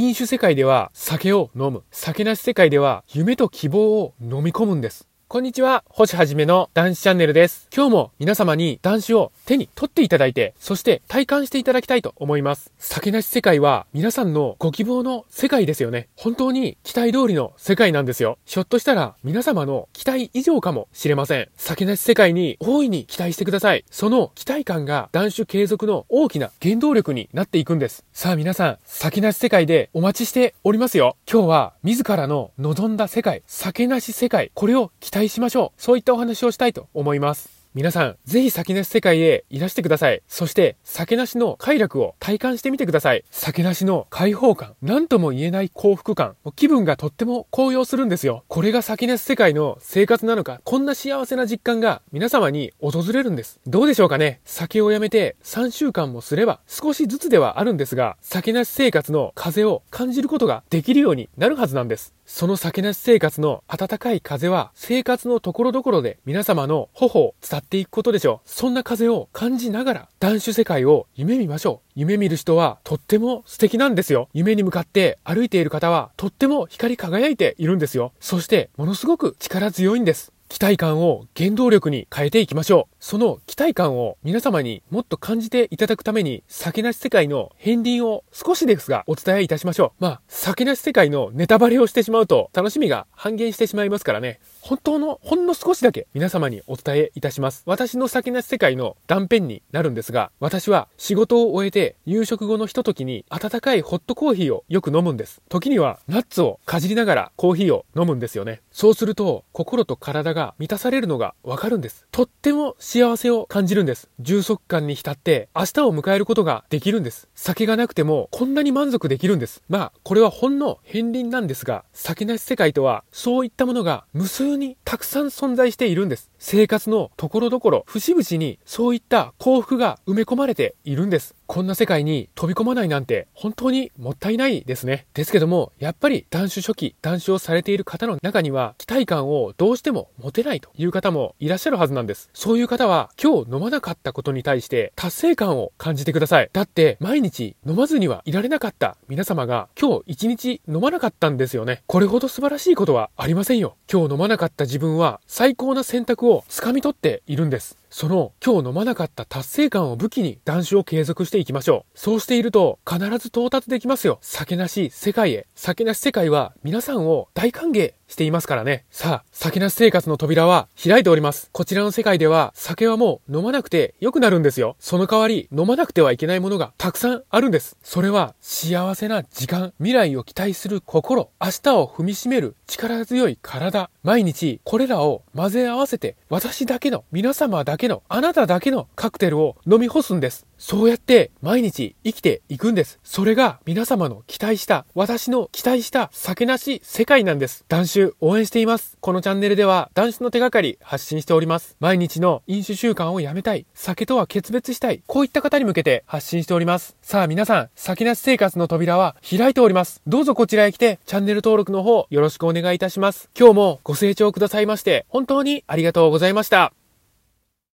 飲酒世界では酒を飲む。酒なし世界では夢と希望を飲み込むんです。こんにちは、星はじめの男子チャンネルです。今日も皆様に男子を手に取っていただいて、そして体感していただきたいと思います。酒なし世界は皆さんのご希望の世界ですよね。本当に期待通りの世界なんですよ。ひょっとしたら皆様の期待以上かもしれません。酒なし世界に大いに期待してください。その期待感が男子継続の大きな原動力になっていくんです。さあ皆さん、酒なし世界でお待ちしておりますよ。今日は自らの望んだ世界、酒なし世界、これを期待待しましょう。そういったお話をしたいと思います。皆さん、ぜひ酒なし世界へいらしてください。そして、酒なしの快楽を体感してみてください。酒なしの解放感、何とも言えない幸福感、気分がとっても高揚するんですよ。これが酒なし世界の生活なのか、こんな幸せな実感が皆様に訪れるんです。どうでしょうかね酒をやめて3週間もすれば少しずつではあるんですが、酒なし生活の風を感じることができるようになるはずなんです。その酒なし生活の温かい風は生活のところどころで皆様の頬を伝っていくことでしょう。そんな風を感じながら男子世界を夢見ましょう。夢見る人はとっても素敵なんですよ。夢に向かって歩いている方はとっても光り輝いているんですよ。そしてものすごく力強いんです。期待感を原動力に変えていきましょう。その期待感を皆様にもっと感じていただくために、酒なし世界の片鱗を少しですがお伝えいたしましょう。まあ、酒なし世界のネタバレをしてしまうと楽しみが半減してしまいますからね。本当のほんの少しだけ皆様にお伝えいたします。私の酒なし世界の断片になるんですが、私は仕事を終えて夕食後のひとときに温かいホットコーヒーをよく飲むんです。時にはナッツをかじりながらコーヒーを飲むんですよね。そうすると心と体がが満たされるのがわかるんです。とっても幸せを感じるんです。充足感に浸って明日を迎えることができるんです。酒がなくてもこんなに満足できるんです。まあ、これはほんの片鱗なんですが、酒なし世界とはそういったものが無数にたくさん存在しているんです。生活のところどころ、節々にそういった幸福が埋め込まれているんです。こんな世界に飛び込まないなんて本当にもったいないですね。ですけども、やっぱり断酒初期、断酒をされている方の中には期待感をどうしても持てないという方もいらっしゃるはずなんです。そういう方は今日飲まなかったことに対して達成感を感じてください。だって毎日飲まずにはいられなかった皆様が今日一日飲まなかったんですよね。これほど素晴らしいことはありませんよ。今日飲まなかった自分は最高な選択を掴み取っているんです。その今日飲まなかった達成感を武器に断酒を継続していきましょう。そうしていると必ず到達できますよ。酒なし世界へ。酒なし世界は皆さんを大歓迎していますからね。さあ、酒なし生活の扉は開いております。こちらの世界では酒はもう飲まなくて良くなるんですよ。その代わり飲まなくてはいけないものがたくさんあるんです。それは幸せな時間、未来を期待する心、明日を踏みしめる力強い体、毎日これらを混ぜ合わせて私だけの、皆様だけの、あなただけのカクテルを飲み干すんです。そうやって毎日生きていくんです。それが皆様の期待した、私の期待した酒なし世界なんです。男子応援しています。このチャンネルでは男子の手がかり発信しております。毎日の飲酒習慣をやめたい、酒とは決別したい、こういった方に向けて発信しております。さあ皆さん、酒なし生活の扉は開いております。どうぞこちらへ来てチャンネル登録の方よろしくお願いいたします。今日もご清聴くださいまして本当にありがとうございました。